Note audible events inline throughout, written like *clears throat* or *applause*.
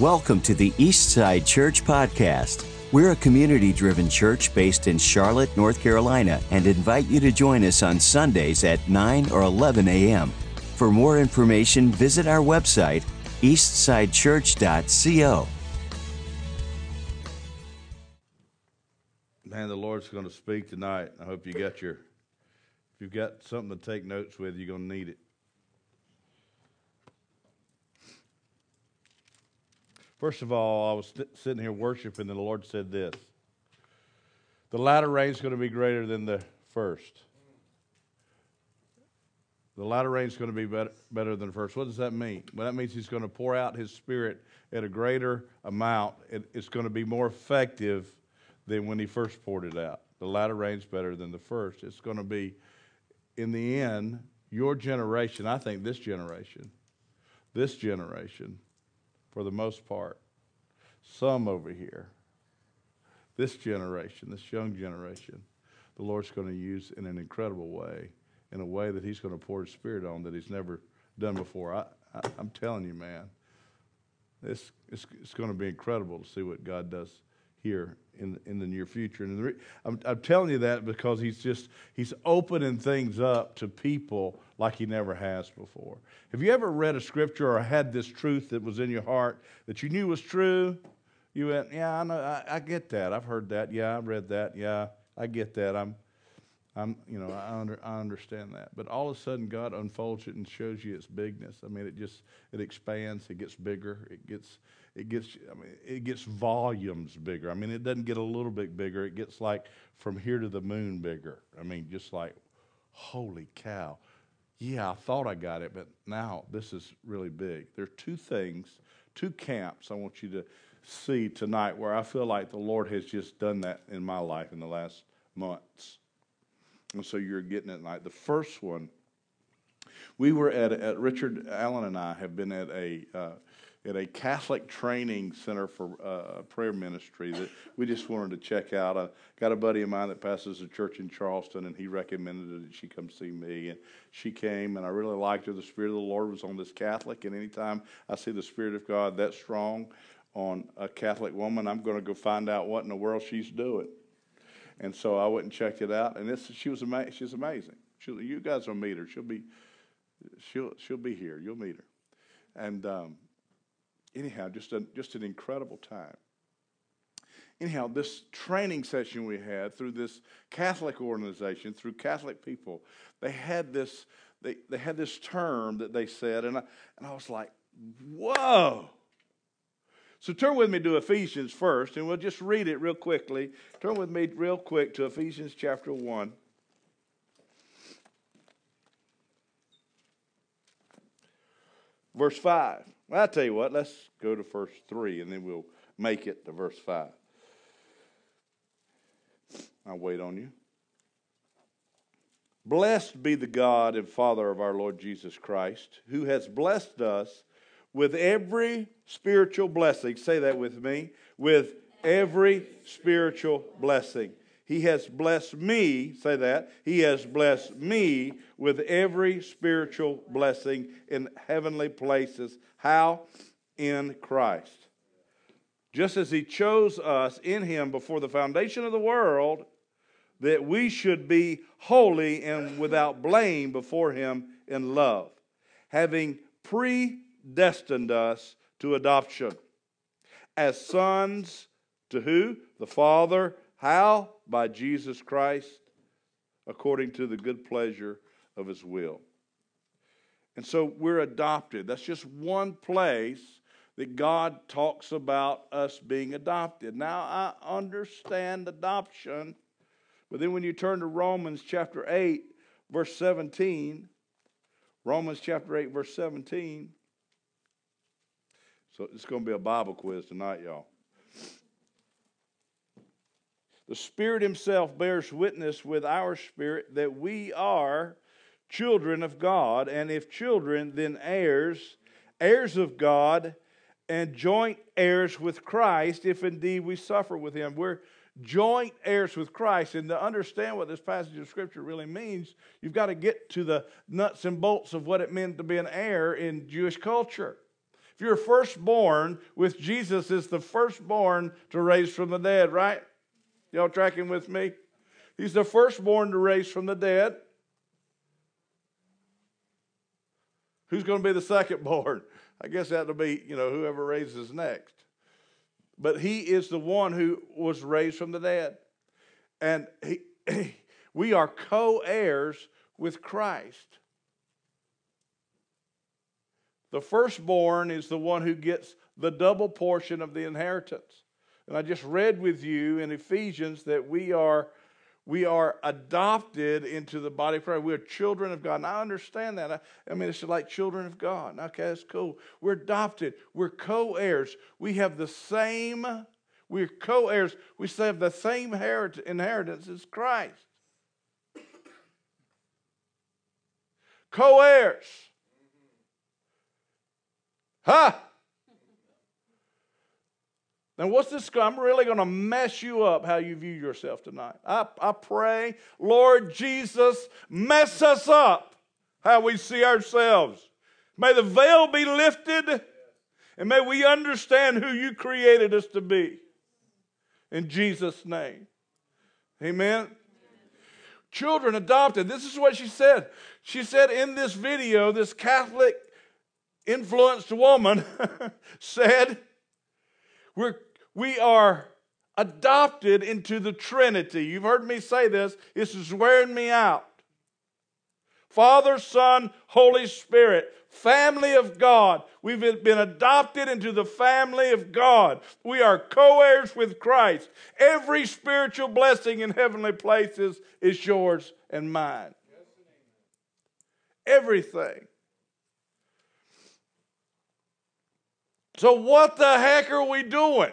Welcome to the Eastside Church Podcast. We're a community driven church based in Charlotte, North Carolina, and invite you to join us on Sundays at 9 or 11 a.m. For more information, visit our website, eastsidechurch.co. Man, the Lord's going to speak tonight. I hope you got your, if you've got something to take notes with, you're going to need it. First of all, I was sitting here worshiping, and the Lord said this The latter rain is going to be greater than the first. The latter rain is going to be better, better than the first. What does that mean? Well, that means He's going to pour out His Spirit at a greater amount. It, it's going to be more effective than when He first poured it out. The latter rain is better than the first. It's going to be, in the end, your generation, I think this generation, this generation, for the most part. Some over here, this generation, this young generation, the Lord's going to use in an incredible way, in a way that He's going to pour His Spirit on that He's never done before. I, I, am telling you, man, it's, it's, it's going to be incredible to see what God does here in in the near future. And re- I'm, I'm telling you that because he's just he's opening things up to people like he never has before. Have you ever read a scripture or had this truth that was in your heart that you knew was true? You went, yeah, I know, I, I get that. I've heard that. Yeah, I read that. Yeah, I get that. I'm I'm, you know, I, under, I understand that. But all of a sudden, God unfolds it and shows you its bigness. I mean, it just it expands. It gets bigger. It gets it gets I mean it gets volumes bigger. I mean, it doesn't get a little bit bigger. It gets like from here to the moon bigger. I mean, just like holy cow. Yeah, I thought I got it, but now this is really big. There are two things, two camps I want you to see tonight where I feel like the Lord has just done that in my life in the last months. And so you're getting it tonight. The first one, we were at, at Richard Allen and I have been at a uh, at a Catholic training center for uh, prayer ministry that we just wanted to check out. I got a buddy of mine that pastors a church in Charleston, and he recommended that she come see me. And she came, and I really liked her. The Spirit of the Lord was on this Catholic, and anytime I see the Spirit of God that strong on a Catholic woman, I'm going to go find out what in the world she's doing. And so I went and checked it out, and this she was ama- she's amazing. She'll, you guys will meet her. She'll be she'll she'll be here. You'll meet her. And um, anyhow, just a, just an incredible time. Anyhow, this training session we had through this Catholic organization, through Catholic people, they had this they, they had this term that they said, and I, and I was like, whoa. So turn with me to Ephesians first, and we'll just read it real quickly. Turn with me real quick to Ephesians chapter 1. Verse 5. Well, I'll tell you what, let's go to verse 3, and then we'll make it to verse 5. I'll wait on you. Blessed be the God and Father of our Lord Jesus Christ, who has blessed us with every spiritual blessing. Say that with me. With every spiritual blessing. He has blessed me, say that. He has blessed me with every spiritual blessing in heavenly places. How? In Christ. Just as He chose us in Him before the foundation of the world, that we should be holy and without blame before Him in love, having predestined us to adoption as sons to who? The Father. How? By Jesus Christ, according to the good pleasure of His will. And so we're adopted. That's just one place that God talks about us being adopted. Now, I understand adoption, but then when you turn to Romans chapter 8, verse 17, Romans chapter 8, verse 17, so it's going to be a Bible quiz tonight, y'all. The Spirit Himself bears witness with our spirit that we are children of God, and if children, then heirs, heirs of God, and joint heirs with Christ, if indeed we suffer with Him. We're joint heirs with Christ. And to understand what this passage of Scripture really means, you've got to get to the nuts and bolts of what it meant to be an heir in Jewish culture. If you're firstborn with Jesus, is the firstborn to raise from the dead, right? Y'all tracking with me? He's the firstborn to raise from the dead. Who's going to be the secondborn? *laughs* I guess that'll be, you know, whoever raises next. But he is the one who was raised from the dead. And he, *clears throat* we are co heirs with Christ. The firstborn is the one who gets the double portion of the inheritance. And I just read with you in Ephesians that we are we are adopted into the body of Christ. We are children of God. And I understand that. I, I, mean, it's like children of God. Okay, that's cool. We're adopted. We're co heirs. We have the same, we're co heirs. We have the same inheritance as Christ. Co heirs. Huh? Now, what's this? I'm really going to mess you up how you view yourself tonight. I, I pray, Lord Jesus, mess us up how we see ourselves. May the veil be lifted and may we understand who you created us to be. In Jesus' name. Amen. Children adopted. This is what she said. She said in this video, this Catholic influenced woman *laughs* said, we're, we are adopted into the Trinity. You've heard me say this, this is wearing me out. Father, Son, Holy Spirit, family of God. We've been adopted into the family of God. We are co heirs with Christ. Every spiritual blessing in heavenly places is yours and mine. Everything. So, what the heck are we doing?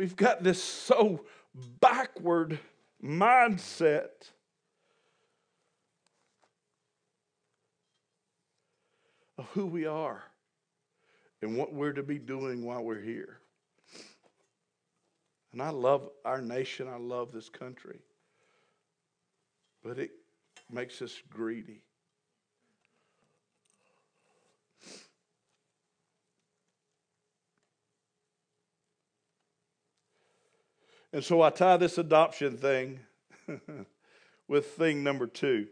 We've got this so backward mindset. Of who we are and what we're to be doing while we're here. And I love our nation, I love this country, but it makes us greedy. And so I tie this adoption thing *laughs* with thing number two.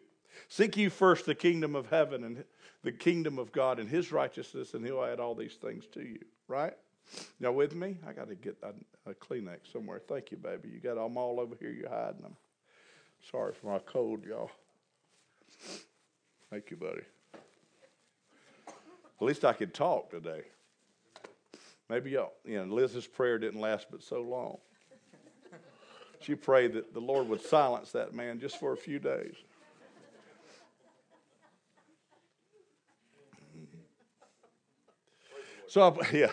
Seek you first the kingdom of heaven and the kingdom of God and his righteousness, and he'll add all these things to you. Right? Y'all with me? I got to get a, a, Kleenex somewhere. Thank you, baby. You got them all over here. You're hiding them. Sorry for my cold, y'all. Thank you, buddy. At least I could talk today. Maybe y'all, you know, Liz's prayer didn't last but so long. She prayed that the Lord would silence that man just for a few days. So yeah,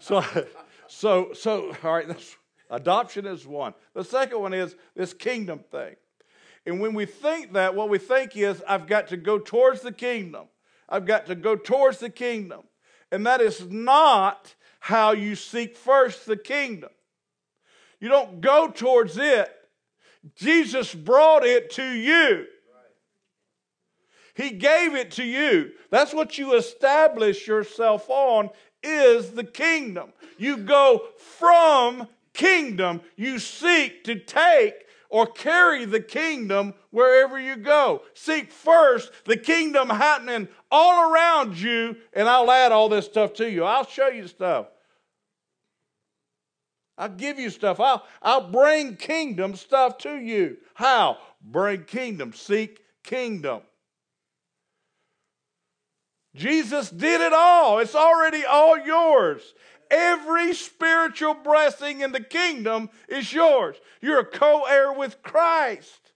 so so so all right. Adoption is one. The second one is this kingdom thing, and when we think that, what we think is I've got to go towards the kingdom. I've got to go towards the kingdom, and that is not how you seek first the kingdom. You don't go towards it. Jesus brought it to you. He gave it to you. That's what you establish yourself on is the kingdom. You go from kingdom. You seek to take or carry the kingdom wherever you go. Seek first the kingdom happening all around you, and I'll add all this stuff to you. I'll show you stuff. I'll give you stuff. I'll, I'll bring kingdom stuff to you. How? Bring kingdom. Seek kingdom. Jesus did it all. It's already all yours. Every spiritual blessing in the kingdom is yours. You're a co heir with Christ.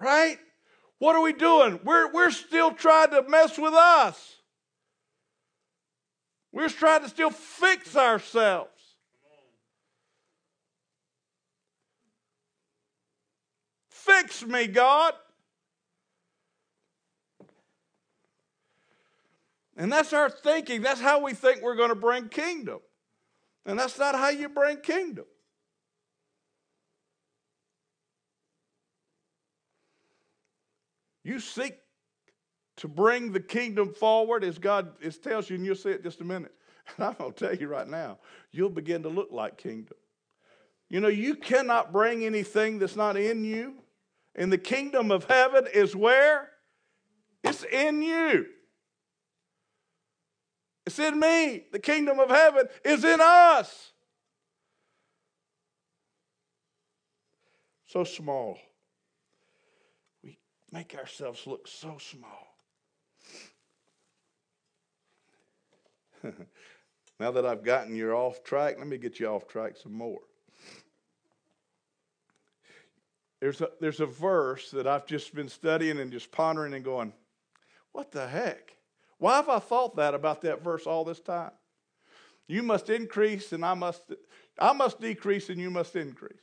Right? What are we doing? We're, we're still trying to mess with us. We're trying to still fix ourselves. Fix me, God. And that's our thinking. That's how we think we're going to bring kingdom. And that's not how you bring kingdom. You seek to bring the kingdom forward as God is tells you, and you'll see it just a minute. And *laughs* I'm going to tell you right now, you'll begin to look like kingdom. You know, you cannot bring anything that's not in you. And the kingdom of heaven is where? It's in you. It's in me. The kingdom of heaven is in us. So small. We make ourselves look so small. *laughs* now that I've gotten you off track, let me get you off track some more. There's a, there's a verse that I've just been studying and just pondering and going, what the heck? Why have I thought that about that verse all this time? You must increase and I must I must decrease and you must increase.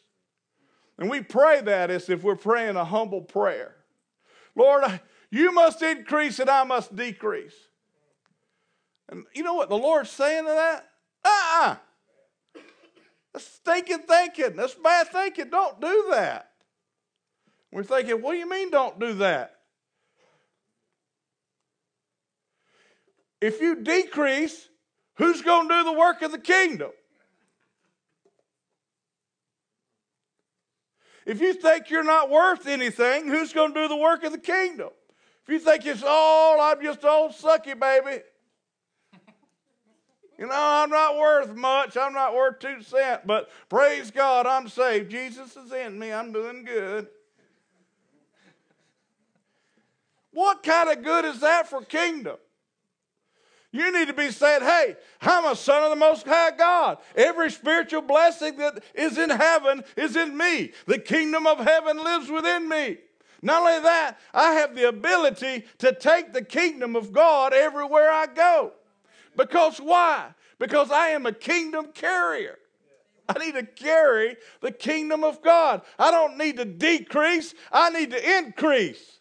And we pray that as if we're praying a humble prayer. Lord, you must increase and I must decrease. And you know what the Lord's saying to that? Uh-uh. That's stinking thinking. That's bad thinking. Don't do that. We're thinking, what do you mean don't do that? If you decrease, who's going to do the work of the kingdom? If you think you're not worth anything, who's going to do the work of the kingdom? If you think it's all, I'm just old sucky baby. You know, I'm not worth much. I'm not worth two cents, but praise God, I'm saved. Jesus is in me. I'm doing good. What kind of good is that for kingdom? You need to be saying, hey, I'm a son of the Most High God. Every spiritual blessing that is in heaven is in me. The kingdom of heaven lives within me. Not only that, I have the ability to take the kingdom of God everywhere I go. Because why? Because I am a kingdom carrier. I need to carry the kingdom of God. I don't need to decrease, I need to increase.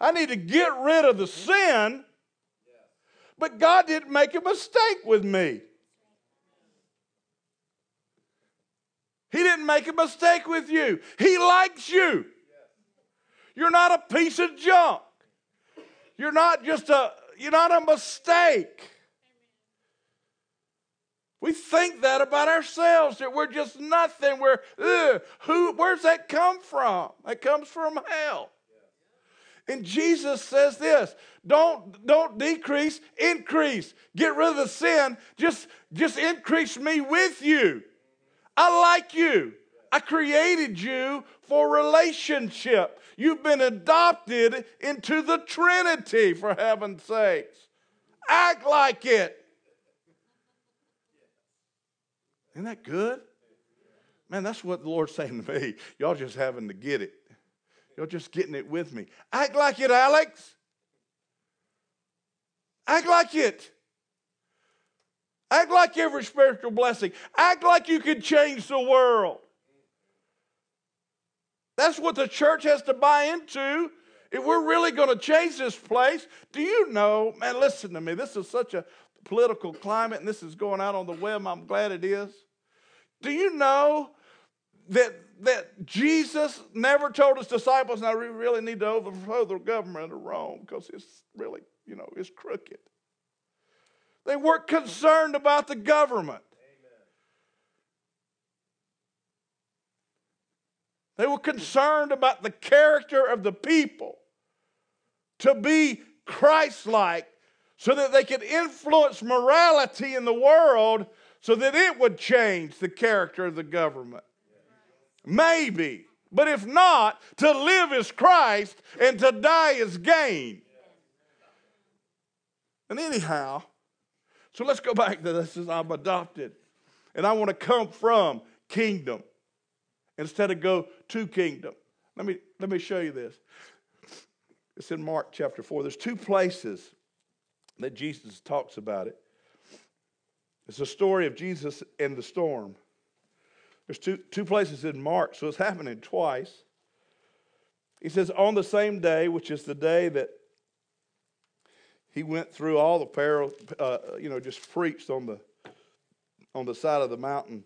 I need to get rid of the sin but God didn't make a mistake with me. He didn't make a mistake with you. He likes you. You're not a piece of junk. You're not just a you're not a mistake. We think that about ourselves that we're just nothing. We're ugh, who where's that come from? That comes from hell. And Jesus says this don't, don't decrease, increase. Get rid of the sin. Just, just increase me with you. I like you. I created you for relationship. You've been adopted into the Trinity, for heaven's sakes. Act like it. Isn't that good? Man, that's what the Lord's saying to me. Y'all just having to get it. Y'all just getting it with me. Act like it, Alex. Act like it. Act like every spiritual blessing. Act like you can change the world. That's what the church has to buy into. If we're really going to change this place, do you know, man, listen to me. This is such a political climate, and this is going out on the web. I'm glad it is. Do you know that that Jesus never told his disciples, now we really need to overthrow the government of Rome because it's really, you know, it's crooked. They weren't concerned about the government. They were concerned about the character of the people to be Christ like so that they could influence morality in the world so that it would change the character of the government. Maybe. But if not, to live is Christ and to die is gain. And anyhow, so let's go back to this I'm adopted. And I want to come from kingdom instead of go to kingdom. Let me, let me show you this. It's in Mark chapter 4. There's two places that Jesus talks about it. It's a story of Jesus and the storm. There's two, two places in Mark, so it's happening twice. He says, On the same day, which is the day that he went through all the peril, uh, you know, just preached on the on the side of the mountain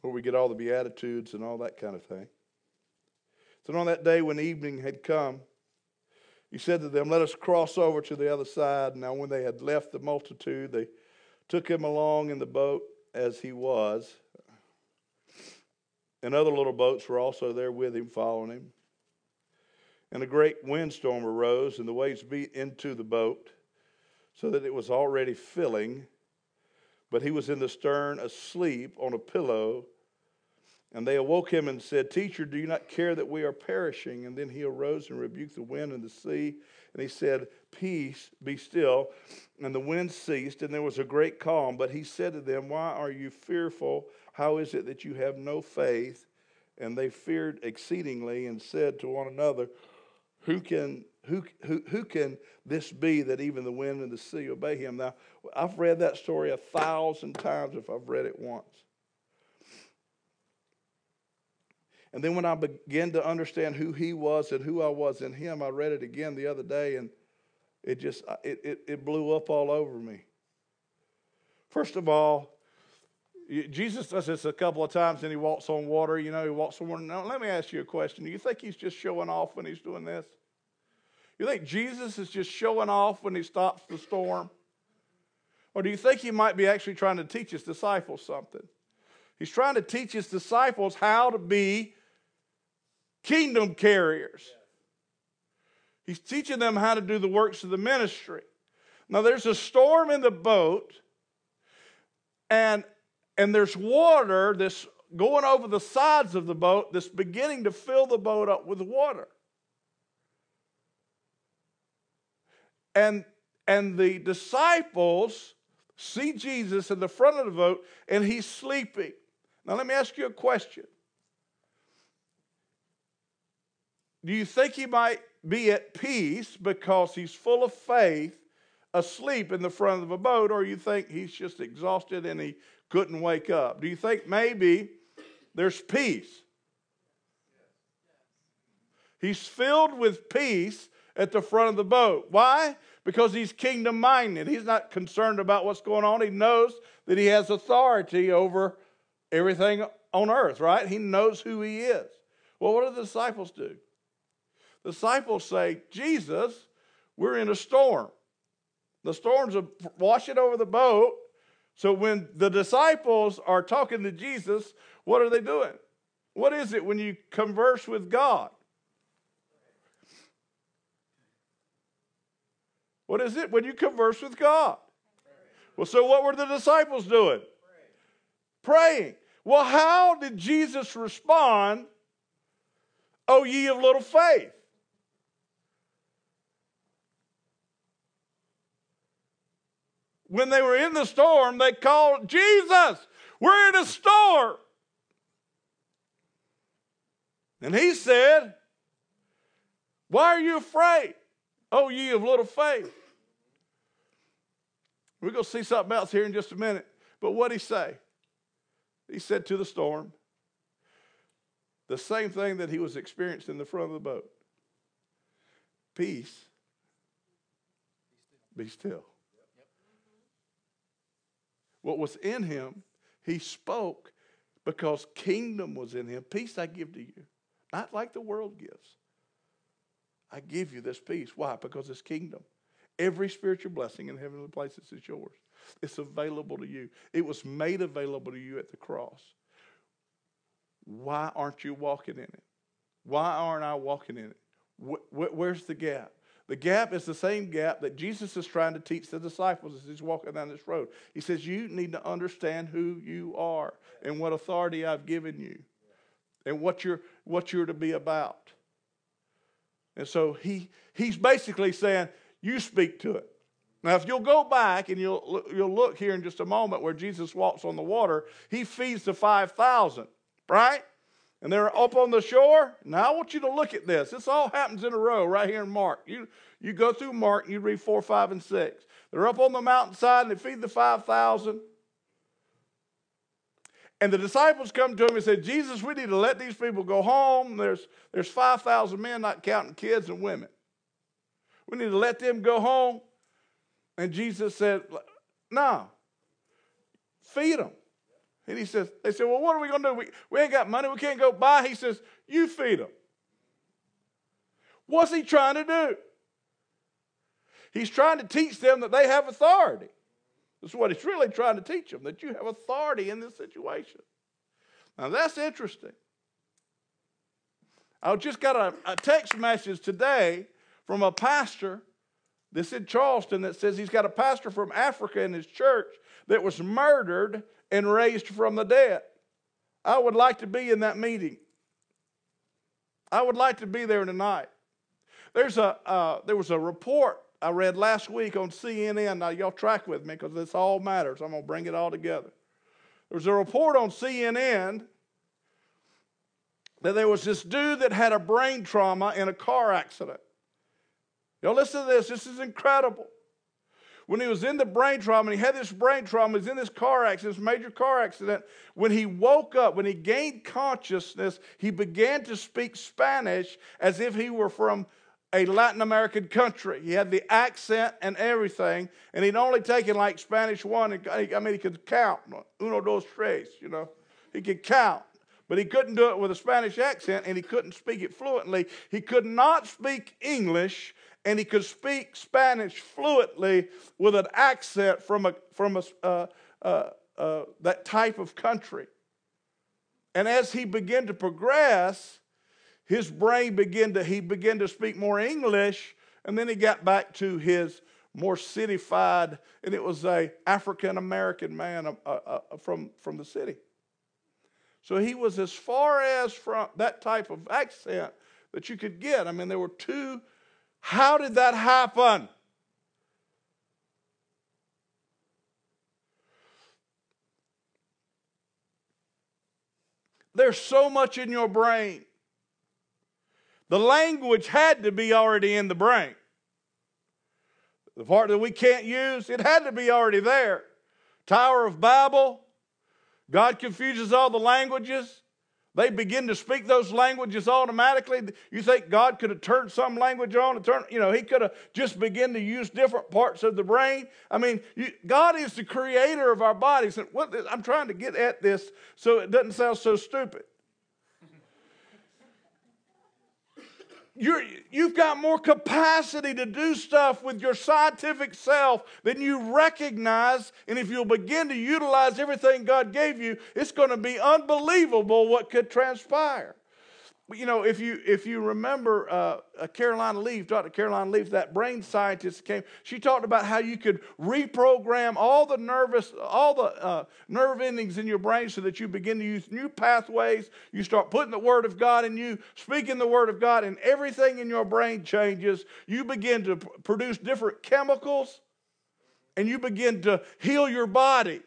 where we get all the Beatitudes and all that kind of thing. So on that day when evening had come, he said to them, Let us cross over to the other side. Now, when they had left the multitude, they took him along in the boat as he was. And other little boats were also there with him, following him. And a great windstorm arose, and the waves beat into the boat, so that it was already filling. But he was in the stern, asleep on a pillow. And they awoke him and said, Teacher, do you not care that we are perishing? And then he arose and rebuked the wind and the sea. And he said, Peace, be still. And the wind ceased, and there was a great calm. But he said to them, Why are you fearful? How is it that you have no faith? And they feared exceedingly and said to one another, Who can who, who, who can this be that even the wind and the sea obey him? Now, I've read that story a thousand times if I've read it once. And then when I began to understand who he was and who I was in him, I read it again the other day and it just it, it, it blew up all over me. First of all, Jesus does this a couple of times and he walks on water. You know, he walks on water. Now, let me ask you a question. Do you think he's just showing off when he's doing this? You think Jesus is just showing off when he stops the storm? Or do you think he might be actually trying to teach his disciples something? He's trying to teach his disciples how to be kingdom carriers. He's teaching them how to do the works of the ministry. Now there's a storm in the boat, and and there's water that's going over the sides of the boat that's beginning to fill the boat up with water. And, and the disciples see Jesus in the front of the boat and he's sleeping. Now, let me ask you a question. Do you think he might be at peace because he's full of faith, asleep in the front of a boat, or you think he's just exhausted and he couldn't wake up? Do you think maybe there's peace? He's filled with peace at the front of the boat. Why? Because he's kingdom minded. He's not concerned about what's going on. He knows that he has authority over everything on earth, right? He knows who he is. Well, what do the disciples do? The disciples say, Jesus, we're in a storm. The storms are washing over the boat. So when the disciples are talking to Jesus, what are they doing? What is it when you converse with God? What is it? When you converse with God. Well, so what were the disciples doing? Praying. Well, how did Jesus respond? Oh, ye of little faith. When they were in the storm, they called, Jesus, we're in a storm. And he said, Why are you afraid? Oh, ye of little faith. We're going to see something else here in just a minute. But what did he say? He said to the storm, the same thing that he was experiencing in the front of the boat Peace, be still. What was in him, he spoke because kingdom was in him. Peace I give to you, not like the world gives. I give you this peace. Why? Because it's kingdom. Every spiritual blessing in heavenly places is yours. It's available to you. It was made available to you at the cross. Why aren't you walking in it? Why aren't I walking in it? where's the gap? The gap is the same gap that Jesus is trying to teach the disciples as he's walking down this road. He says, You need to understand who you are and what authority I've given you and what you're, what you're to be about. And so he, he's basically saying, you speak to it. Now, if you'll go back and you'll, you'll look here in just a moment where Jesus walks on the water, he feeds the 5,000, right? And they're up on the shore. Now, I want you to look at this. This all happens in a row right here in Mark. You, you go through Mark and you read 4, 5, and 6. They're up on the mountainside and they feed the 5,000. And the disciples come to him and say, Jesus, we need to let these people go home. There's, there's 5,000 men, not counting kids and women. We need to let them go home. And Jesus said, No, feed them. And he says, They said, Well, what are we going to do? We, we ain't got money. We can't go buy. He says, You feed them. What's he trying to do? He's trying to teach them that they have authority. That's what he's really trying to teach them, that you have authority in this situation. Now, that's interesting. I just got a, a text message today from a pastor This in Charleston that says he's got a pastor from Africa in his church that was murdered and raised from the dead. I would like to be in that meeting. I would like to be there tonight. There's a, uh, there was a report I read last week on CNN. Now, y'all track with me because this all matters. I'm going to bring it all together. There was a report on CNN that there was this dude that had a brain trauma in a car accident. Y'all listen to this. This is incredible. When he was in the brain trauma, and he had this brain trauma, he was in this car accident, this major car accident. When he woke up, when he gained consciousness, he began to speak Spanish as if he were from a Latin American country. He had the accent and everything, and he'd only taken like Spanish one. I mean, he could count uno, dos, tres. You know, he could count, but he couldn't do it with a Spanish accent, and he couldn't speak it fluently. He could not speak English, and he could speak Spanish fluently with an accent from a from a uh, uh, uh, that type of country. And as he began to progress his brain began to, he began to speak more English, and then he got back to his more cityfied, and it was a African American man uh, uh, uh, from, from the city. So he was as far as from that type of accent that you could get. I mean, there were two. How did that happen? There's so much in your brain the language had to be already in the brain. The part that we can't use, it had to be already there. Tower of Babel, God confuses all the languages. They begin to speak those languages automatically. You think God could have turned some language on and turn, you know, He could have just begin to use different parts of the brain. I mean, you, God is the creator of our bodies. And what, I'm trying to get at this so it doesn't sound so stupid. You're, you've got more capacity to do stuff with your scientific self than you recognize. And if you'll begin to utilize everything God gave you, it's going to be unbelievable what could transpire you know, if you if you remember uh, Caroline Leaf, Dr. Caroline Leaf, that brain scientist came. She talked about how you could reprogram all the nervous, all the uh, nerve endings in your brain, so that you begin to use new pathways. You start putting the Word of God in you, speaking the Word of God, and everything in your brain changes. You begin to p- produce different chemicals, and you begin to heal your body.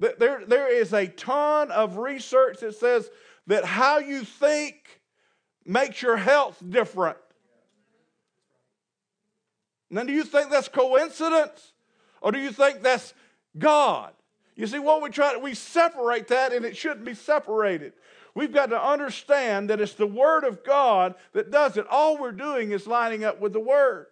There, there is a ton of research that says that how you think makes your health different. Now, do you think that's coincidence? Or do you think that's God? You see, what we try to, we separate that and it shouldn't be separated. We've got to understand that it's the Word of God that does it. All we're doing is lining up with the Word.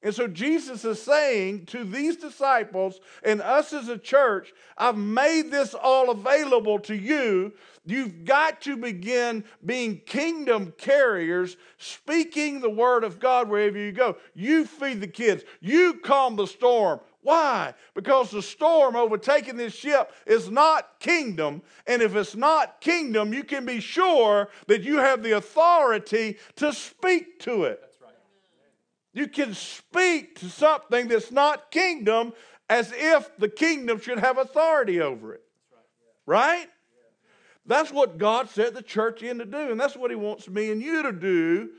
And so Jesus is saying to these disciples and us as a church, I've made this all available to you. You've got to begin being kingdom carriers, speaking the word of God wherever you go. You feed the kids, you calm the storm. Why? Because the storm overtaking this ship is not kingdom. And if it's not kingdom, you can be sure that you have the authority to speak to it. You can speak to something that's not kingdom as if the kingdom should have authority over it. Right? That's what God set the church in to do, and that's what He wants me and you to do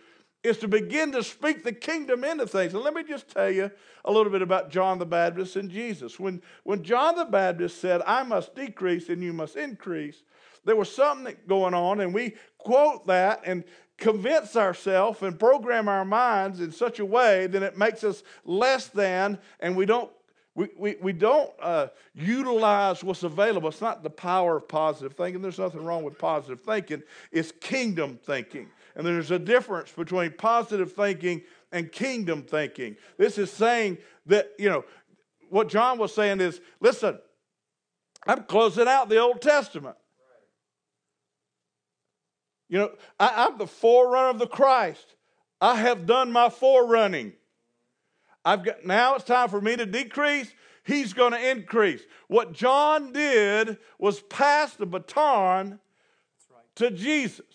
is to begin to speak the kingdom into things. And let me just tell you a little bit about John the Baptist and Jesus. When, when John the Baptist said, I must decrease and you must increase, there was something going on, and we quote that, and convince ourselves and program our minds in such a way that it makes us less than, and we don't we, we, we don't uh, utilize what's available. It's not the power of positive thinking. There's nothing wrong with positive thinking. It's kingdom thinking. And there's a difference between positive thinking and kingdom thinking. This is saying that, you know, what John was saying is listen, I'm closing out the Old Testament. You know, I, am the forerunner of the Christ. I have done my forerunning. I've got now it's time for me to decrease. He's going to increase. What John did was pass the baton right. to Jesus.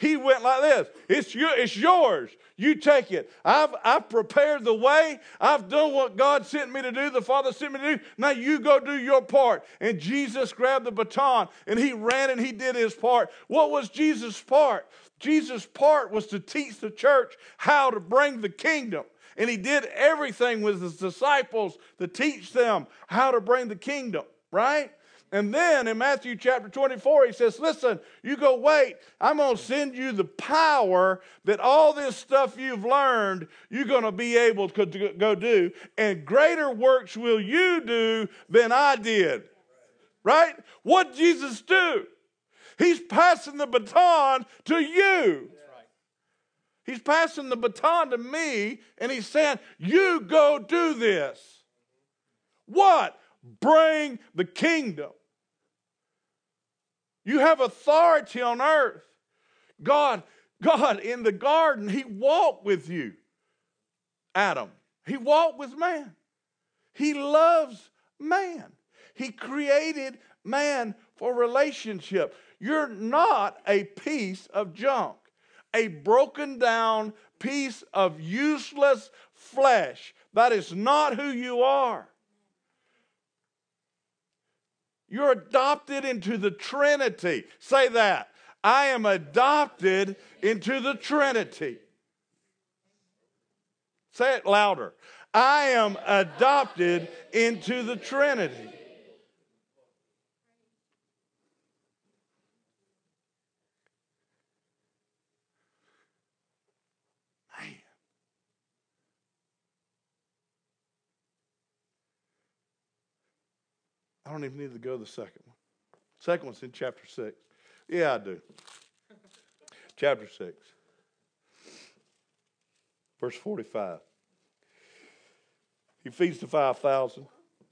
He went like this it's, your, it's yours. You take it. I've, I've prepared the way. I've done what God sent me to do, the Father sent me to do. Now you go do your part. And Jesus grabbed the baton and he ran and he did his part. What was Jesus' part? Jesus' part was to teach the church how to bring the kingdom. And he did everything with his disciples to teach them how to bring the kingdom, right? And then in Matthew chapter 24, he says, Listen, you go wait. I'm going to send you the power that all this stuff you've learned, you're going to be able to go do. And greater works will you do than I did. Right? What Jesus do? He's passing the baton to you. He's passing the baton to me and he's saying, You go do this. What? Bring the kingdom. You have authority on earth. God, God in the garden, He walked with you, Adam. He walked with man. He loves man. He created man for relationship. You're not a piece of junk a broken down piece of useless flesh. That is not who you are. You're adopted into the Trinity. Say that. I am adopted into the Trinity. Say it louder. I am adopted into the Trinity. I don't even need to go to the second one. Second one's in chapter 6. Yeah, I do. *laughs* chapter 6, verse 45. He feeds the 5,000.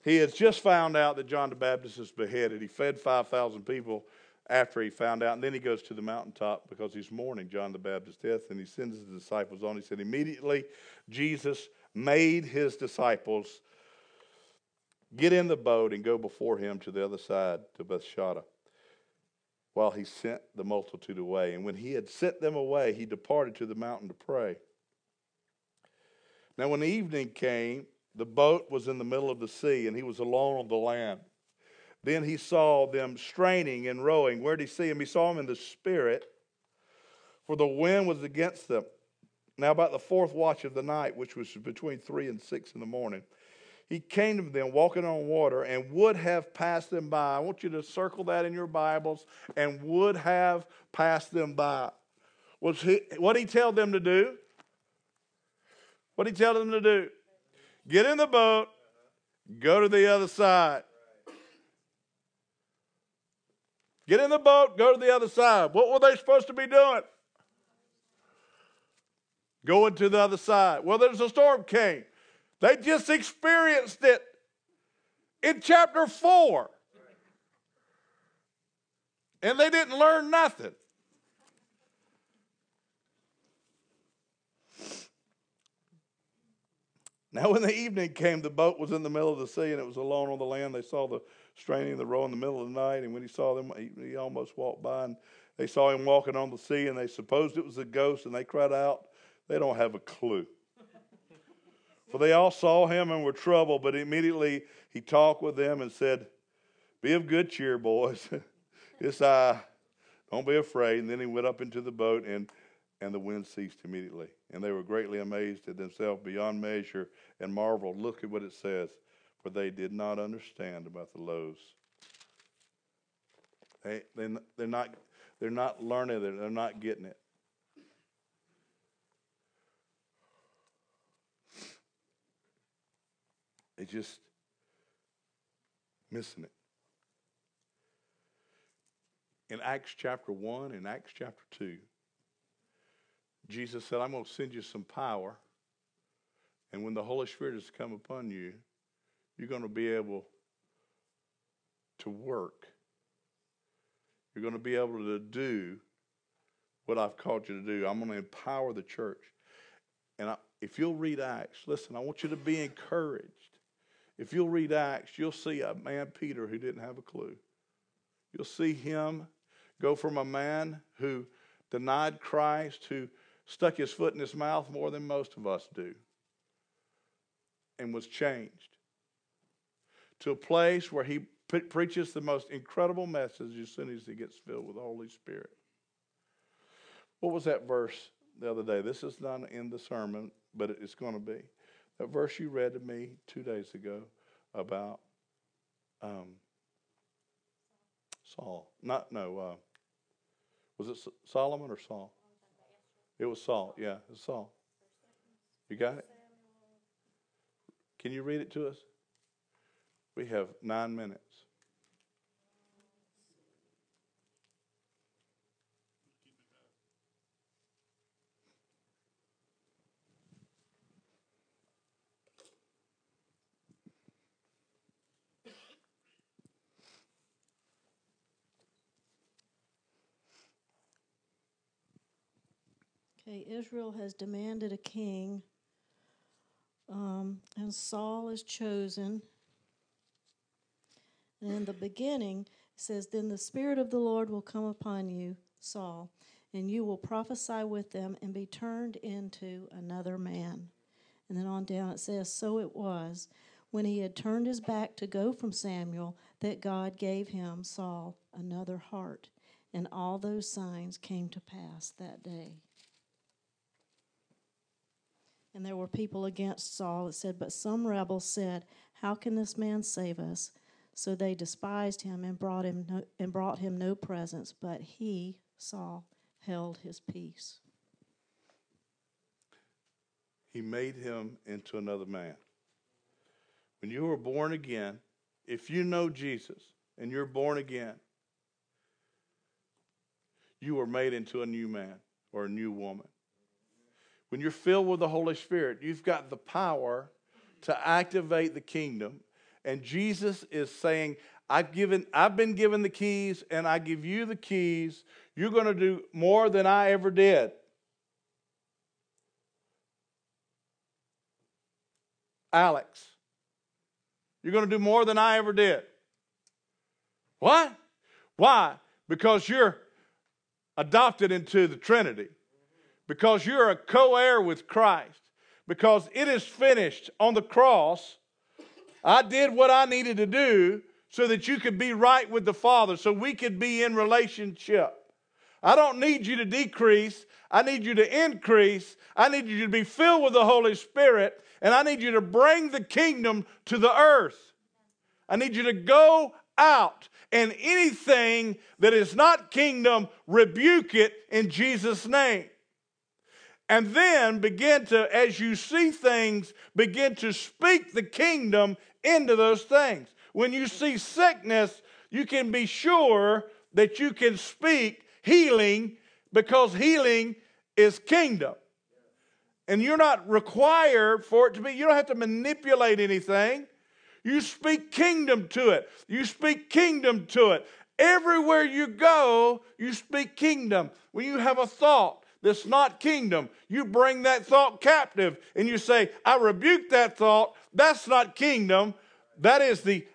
He has just found out that John the Baptist is beheaded. He fed 5,000 people after he found out. And then he goes to the mountaintop because he's mourning John the Baptist's death. And he sends his disciples on. He said, Immediately Jesus made his disciples Get in the boat and go before him to the other side, to Bethsaida, while he sent the multitude away. And when he had sent them away, he departed to the mountain to pray. Now, when evening came, the boat was in the middle of the sea, and he was alone on the land. Then he saw them straining and rowing. Where did he see him? He saw him in the spirit, for the wind was against them. Now, about the fourth watch of the night, which was between three and six in the morning, he came to them walking on water and would have passed them by. I want you to circle that in your Bibles and would have passed them by. Was he, what he tell them to do? What he tell them to do? Get in the boat, go to the other side. Get in the boat, go to the other side. What were they supposed to be doing? Going to the other side. Well, there's a storm came. They just experienced it in chapter 4. And they didn't learn nothing. Now, when the evening came, the boat was in the middle of the sea and it was alone on the land. They saw the straining of the row in the middle of the night. And when he saw them, he, he almost walked by and they saw him walking on the sea and they supposed it was a ghost and they cried out. They don't have a clue. For they all saw him and were troubled, but immediately he talked with them and said, Be of good cheer, boys. *laughs* it's I. Don't be afraid. And then he went up into the boat, and, and the wind ceased immediately. And they were greatly amazed at themselves beyond measure and marveled. Look at what it says. For they did not understand about the loaves. They, they, they're, not, they're not learning it, they're not getting it. They just missing it. In Acts chapter 1 and Acts chapter 2, Jesus said, I'm going to send you some power. And when the Holy Spirit has come upon you, you're going to be able to work. You're going to be able to do what I've called you to do. I'm going to empower the church. And I, if you'll read Acts, listen, I want you to be encouraged. If you'll read Acts, you'll see a man, Peter, who didn't have a clue. You'll see him go from a man who denied Christ, who stuck his foot in his mouth more than most of us do, and was changed, to a place where he preaches the most incredible message as soon as he gets filled with the Holy Spirit. What was that verse the other day? This is not in the sermon, but it's going to be. That verse you read to me two days ago about um, Saul. Not, no, uh, was it Solomon or Saul? It was Saul, yeah, it was Saul. You got it? Can you read it to us? We have nine minutes. Okay, Israel has demanded a king, um, and Saul is chosen. And in the beginning, it says, Then the Spirit of the Lord will come upon you, Saul, and you will prophesy with them and be turned into another man. And then on down it says, So it was, when he had turned his back to go from Samuel, that God gave him, Saul, another heart. And all those signs came to pass that day. And there were people against Saul. It said, But some rebels said, How can this man save us? So they despised him and brought him no, and brought him no presents, but he, Saul, held his peace. He made him into another man. When you were born again, if you know Jesus and you're born again, you were made into a new man or a new woman. When you're filled with the Holy Spirit, you've got the power to activate the kingdom. And Jesus is saying, I've given I've been given the keys and I give you the keys. You're going to do more than I ever did. Alex, you're going to do more than I ever did. What? Why? Because you're adopted into the Trinity because you're a co heir with Christ, because it is finished on the cross. I did what I needed to do so that you could be right with the Father, so we could be in relationship. I don't need you to decrease. I need you to increase. I need you to be filled with the Holy Spirit, and I need you to bring the kingdom to the earth. I need you to go out and anything that is not kingdom, rebuke it in Jesus' name. And then begin to, as you see things, begin to speak the kingdom into those things. When you see sickness, you can be sure that you can speak healing because healing is kingdom. And you're not required for it to be, you don't have to manipulate anything. You speak kingdom to it. You speak kingdom to it. Everywhere you go, you speak kingdom. When you have a thought, that's not kingdom, you bring that thought captive and you say, I rebuke that thought. That's not kingdom. That is the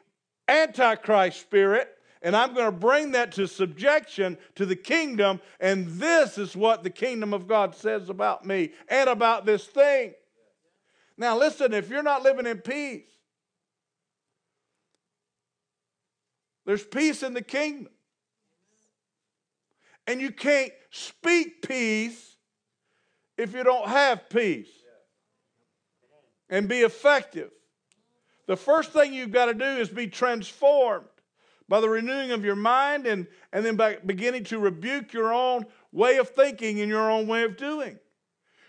Antichrist spirit. And I'm going to bring that to subjection to the kingdom. And this is what the kingdom of God says about me and about this thing. Now, listen, if you're not living in peace, there's peace in the kingdom. And you can't speak peace if you don't have peace and be effective. The first thing you've got to do is be transformed by the renewing of your mind and, and then by beginning to rebuke your own way of thinking and your own way of doing.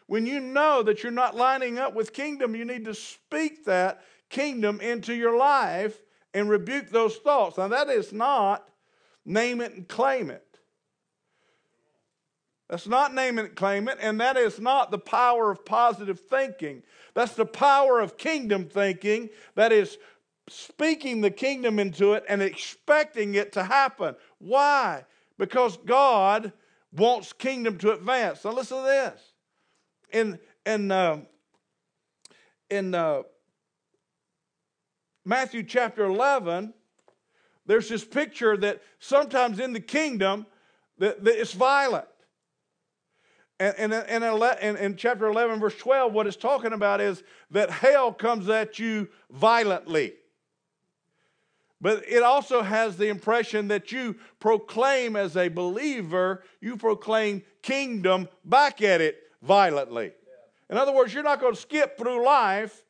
When you know that you're not lining up with kingdom, you need to speak that kingdom into your life and rebuke those thoughts. Now, that is not name it and claim it. That's not name it claim it, and that is not the power of positive thinking. That's the power of kingdom thinking that is speaking the kingdom into it and expecting it to happen. Why? Because God wants kingdom to advance. Now listen to this. In in uh, in uh, Matthew chapter eleven, there's this picture that sometimes in the kingdom that, that it's violent. And, and, and, in chapter 11, verse 12, what it's talking about is that hell comes at you violently. But it also has the impression that you proclaim as a believer, you proclaim kingdom back at it violently. In other words, you're not going to skip through life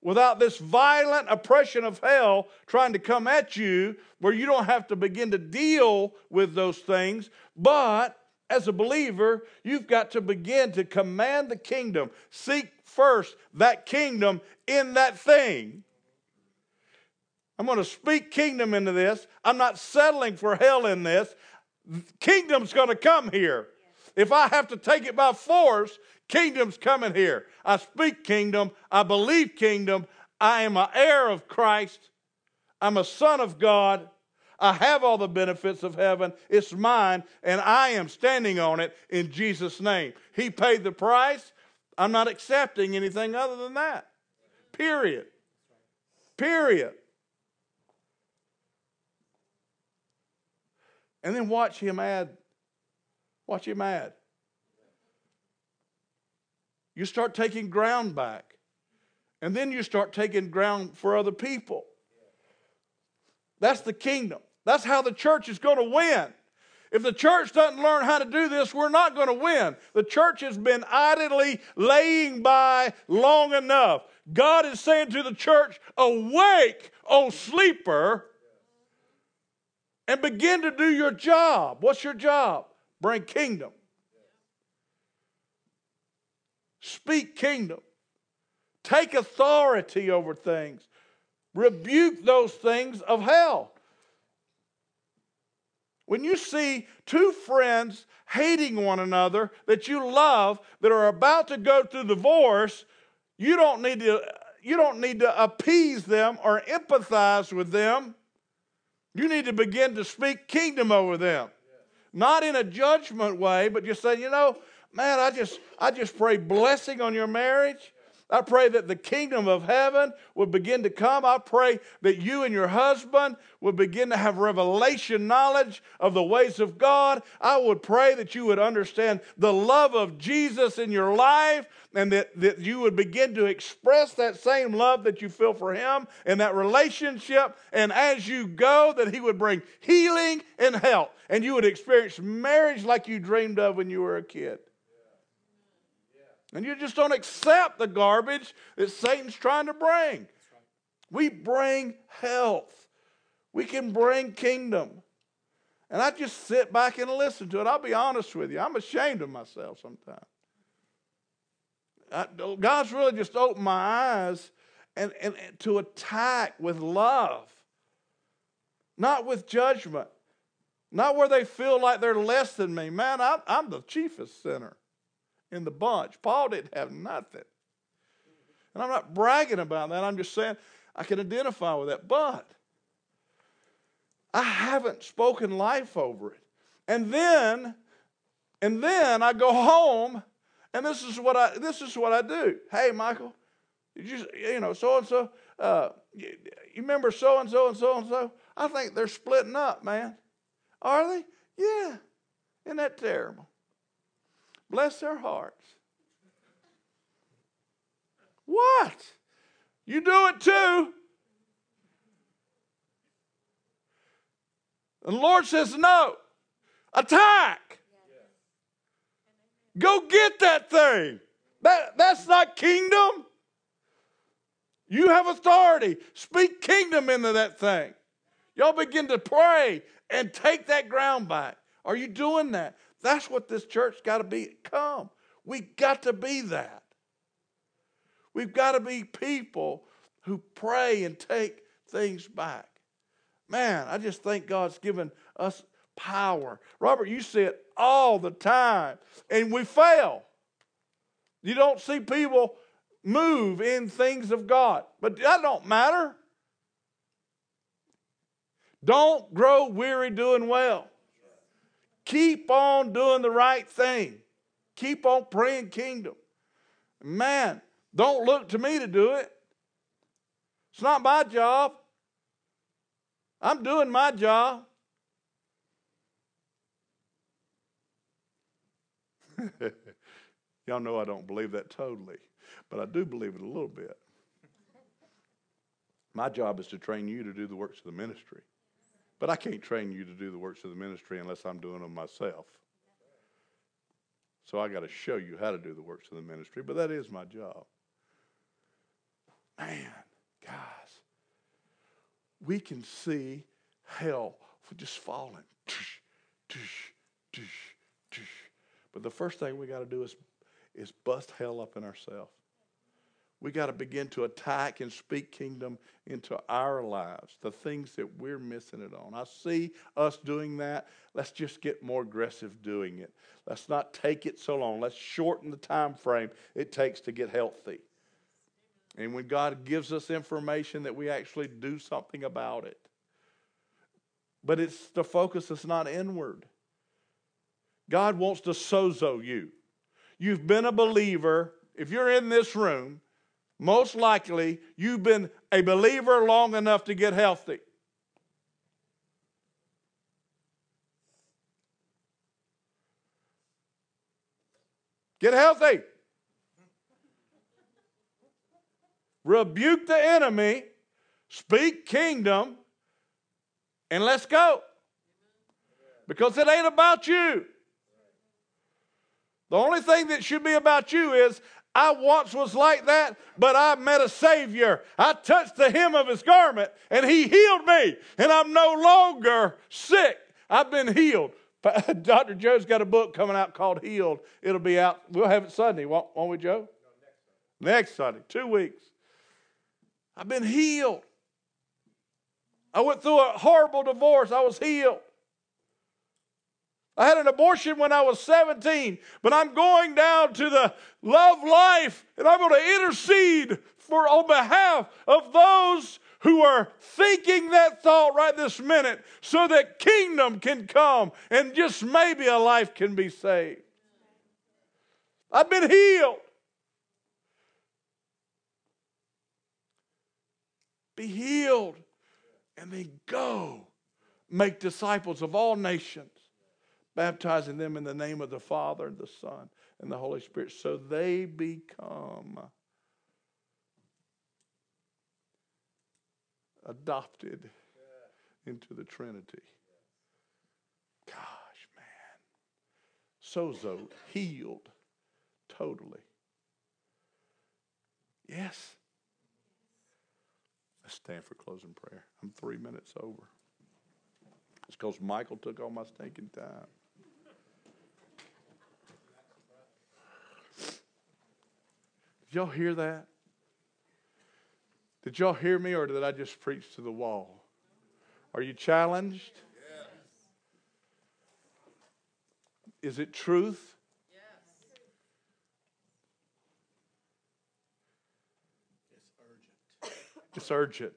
without this violent oppression of hell trying to come at you where you don't have to begin to deal with those things. But as a believer, you've got to begin to command the kingdom. Seek first that kingdom in that thing I'm going to speak kingdom into this. I'm not settling for hell in this. Kingdom's going to come here. If I have to take it by force, kingdom's coming here. I speak kingdom. I believe kingdom. I am an heir of Christ. I'm a son of God. I have all the benefits of heaven. It's mine, and I am standing on it in Jesus' name. He paid the price. I'm not accepting anything other than that. Period. Period. And then watch him add. Watch him add. You start taking ground back. And then you start taking ground for other people. That's the kingdom. That's how the church is going to win. If the church doesn't learn how to do this, we're not going to win. The church has been idly laying by long enough. God is saying to the church, Awake, O sleeper, and begin to do your job. What's your job? Bring kingdom. Speak kingdom. Take authority over things. Rebuke those things of hell. When you see two friends hating one another that you love that are about to go through divorce, you don't need to you don't need to appease them or empathize with them. You need to begin to speak kingdom over them. Not in a judgment way, but just saying, you know, man, I just I just pray blessing on your marriage. I pray that the kingdom of heaven would begin to come. I pray that you and your husband would begin to have revelation knowledge of the ways of God. I would pray that you would understand the love of Jesus in your life and that, that you would begin to express that same love that you feel for him in that relationship. And as you go, that he would bring healing and health. And you would experience marriage like you dreamed of when you were a kid. And you just don't accept the garbage that Satan's trying to bring. We bring health, we can bring kingdom. And I just sit back and listen to it. I'll be honest with you, I'm ashamed of myself sometimes. I, God's really just opened my eyes and, and, and to attack with love, not with judgment, not where they feel like they're less than me. Man, I, I'm the chiefest sinner in the bunch. Paul didn't have nothing. And I'm not bragging about that. I'm just saying I can identify with that. But I haven't spoken life over it. And then, and then I go home, and this is what I this is what I do. Hey, Michael, did you you know so and so. You remember so and so and so and so? I think they're splitting up, man. Are they? Yeah. Isn't that terrible? Bless their hearts. What? You do it too. And the Lord says, No, attack. Go get that thing. That, that's not kingdom. You have authority. Speak kingdom into that thing. Y'all begin to pray and take that ground back. Are you doing that? That's what this church got to be. become. We got to be that. We've got to be people who pray and take things back. Man, I just think God's given us power. Robert, you see it all the time, and we fail. You don't see people move in things of God, but that don't matter. Don't grow weary doing well. Keep on doing the right thing. Keep on praying kingdom. Man, don't look to me to do it. It's not my job. I'm doing my job. *laughs* Y'all know I don't believe that totally, but I do believe it a little bit. My job is to train you to do the works of the ministry. But I can't train you to do the works of the ministry unless I'm doing them myself. So I got to show you how to do the works of the ministry, but that is my job. Man, guys, we can see hell just falling. But the first thing we got to do is, is bust hell up in ourselves. We got to begin to attack and speak kingdom into our lives, the things that we're missing it on. I see us doing that. Let's just get more aggressive doing it. Let's not take it so long. Let's shorten the time frame it takes to get healthy. And when God gives us information that we actually do something about it. But it's the focus is not inward. God wants to sozo you. You've been a believer. If you're in this room, most likely you've been a believer long enough to get healthy. Get healthy. Rebuke the enemy, speak kingdom, and let's go. Because it ain't about you. The only thing that should be about you is I once was like that, but I met a Savior. I touched the hem of His garment, and He healed me, and I'm no longer sick. I've been healed. *laughs* Dr. Joe's got a book coming out called Healed. It'll be out. We'll have it Sunday, won't, won't we, Joe? No, next, Sunday. next Sunday, two weeks. I've been healed. I went through a horrible divorce. I was healed. I had an abortion when I was 17, but I'm going down to the love life and I'm going to intercede for on behalf of those who are thinking that thought right this minute so that kingdom can come and just maybe a life can be saved. I've been healed. Be healed and then go make disciples of all nations baptizing them in the name of the Father, and the Son, and the Holy Spirit, so they become adopted into the Trinity. Gosh, man. Sozo, healed totally. Yes. Let's stand for closing prayer. I'm three minutes over. It's because Michael took all my stinking time. Did y'all hear that? Did y'all hear me or did I just preach to the wall? Are you challenged? Yes. Is it truth? Yes. It's urgent.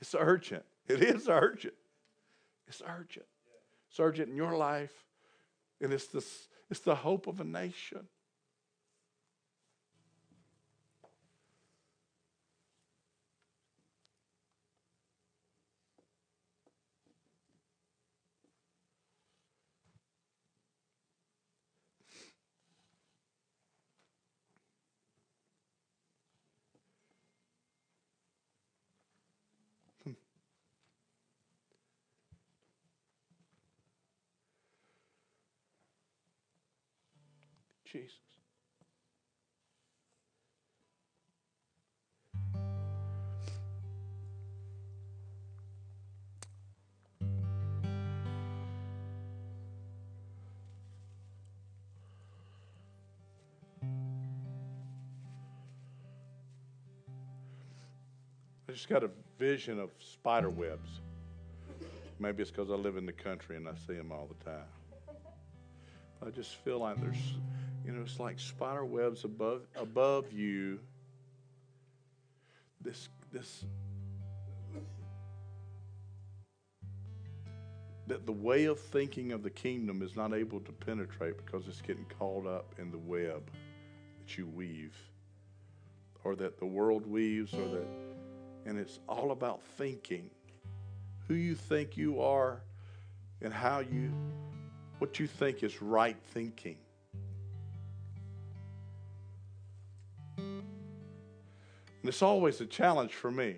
It's urgent. It is urgent. It's urgent. It's urgent Urgent in your life, and it's the, it's the hope of a nation. Jesus. I just got a vision of spider webs. Maybe it's because I live in the country and I see them all the time. I just feel like there's, you know, it's like spider webs above above you. This this that the way of thinking of the kingdom is not able to penetrate because it's getting caught up in the web that you weave or that the world weaves or that and it's all about thinking who you think you are and how you what you think is right thinking it's always a challenge for me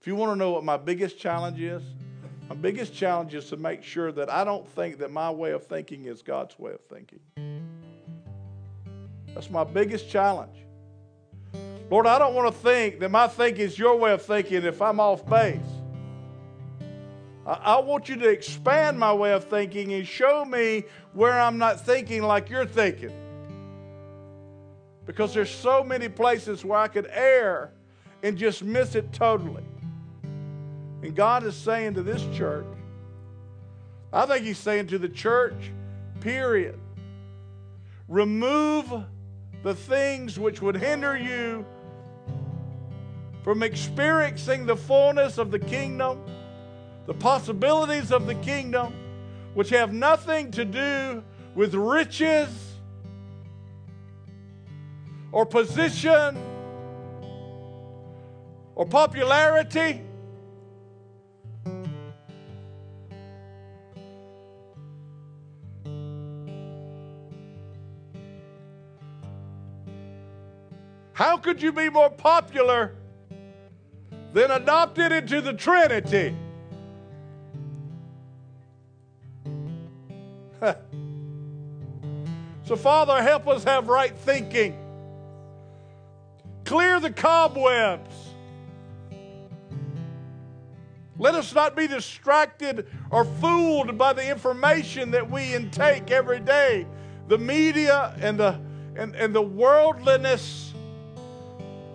if you want to know what my biggest challenge is my biggest challenge is to make sure that i don't think that my way of thinking is god's way of thinking that's my biggest challenge Lord, I don't want to think that my thinking is your way of thinking if I'm off base. I, I want you to expand my way of thinking and show me where I'm not thinking like you're thinking. Because there's so many places where I could err and just miss it totally. And God is saying to this church, I think He's saying to the church, period, remove the things which would hinder you from experiencing the fullness of the kingdom, the possibilities of the kingdom, which have nothing to do with riches or position or popularity. How could you be more popular than adopted into the Trinity. *laughs* so, Father, help us have right thinking. Clear the cobwebs. Let us not be distracted or fooled by the information that we intake every day. The media and the, and, and the worldliness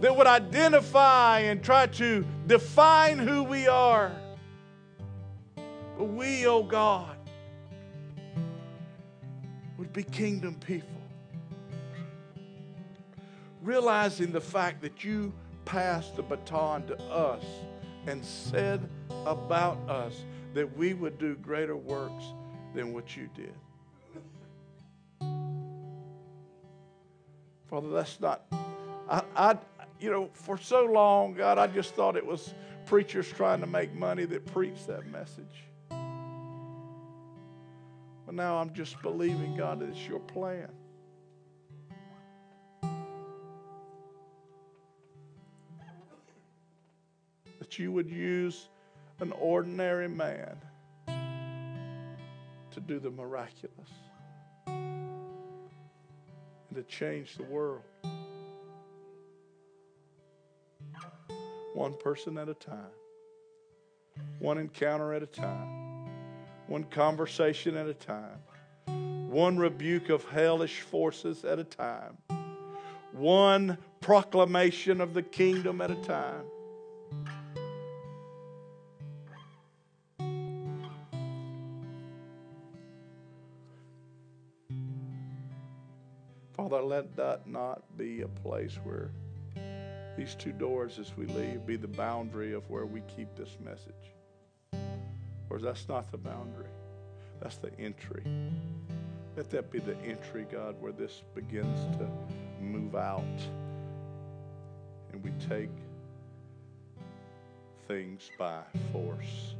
that would identify and try to define who we are. But we, oh God, would be kingdom people. Realizing the fact that you passed the baton to us and said about us that we would do greater works than what you did. Father, that's not, I, I, you know, for so long, God, I just thought it was preachers trying to make money that preached that message. But now I'm just believing, God, that it's your plan. You would use an ordinary man to do the miraculous and to change the world. one person at a time, one encounter at a time, one conversation at a time, one rebuke of hellish forces at a time, one proclamation of the kingdom at a time. Place where these two doors as we leave be the boundary of where we keep this message. Or that's not the boundary, that's the entry. Let that be the entry, God, where this begins to move out and we take things by force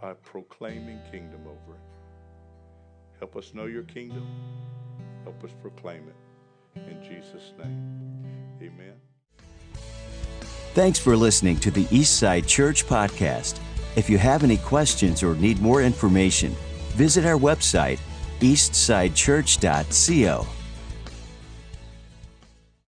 by proclaiming kingdom over it. Help us know your kingdom. Help us proclaim it. In Jesus' name. Amen. Thanks for listening to the Eastside Church Podcast. If you have any questions or need more information, visit our website, eastsidechurch.co.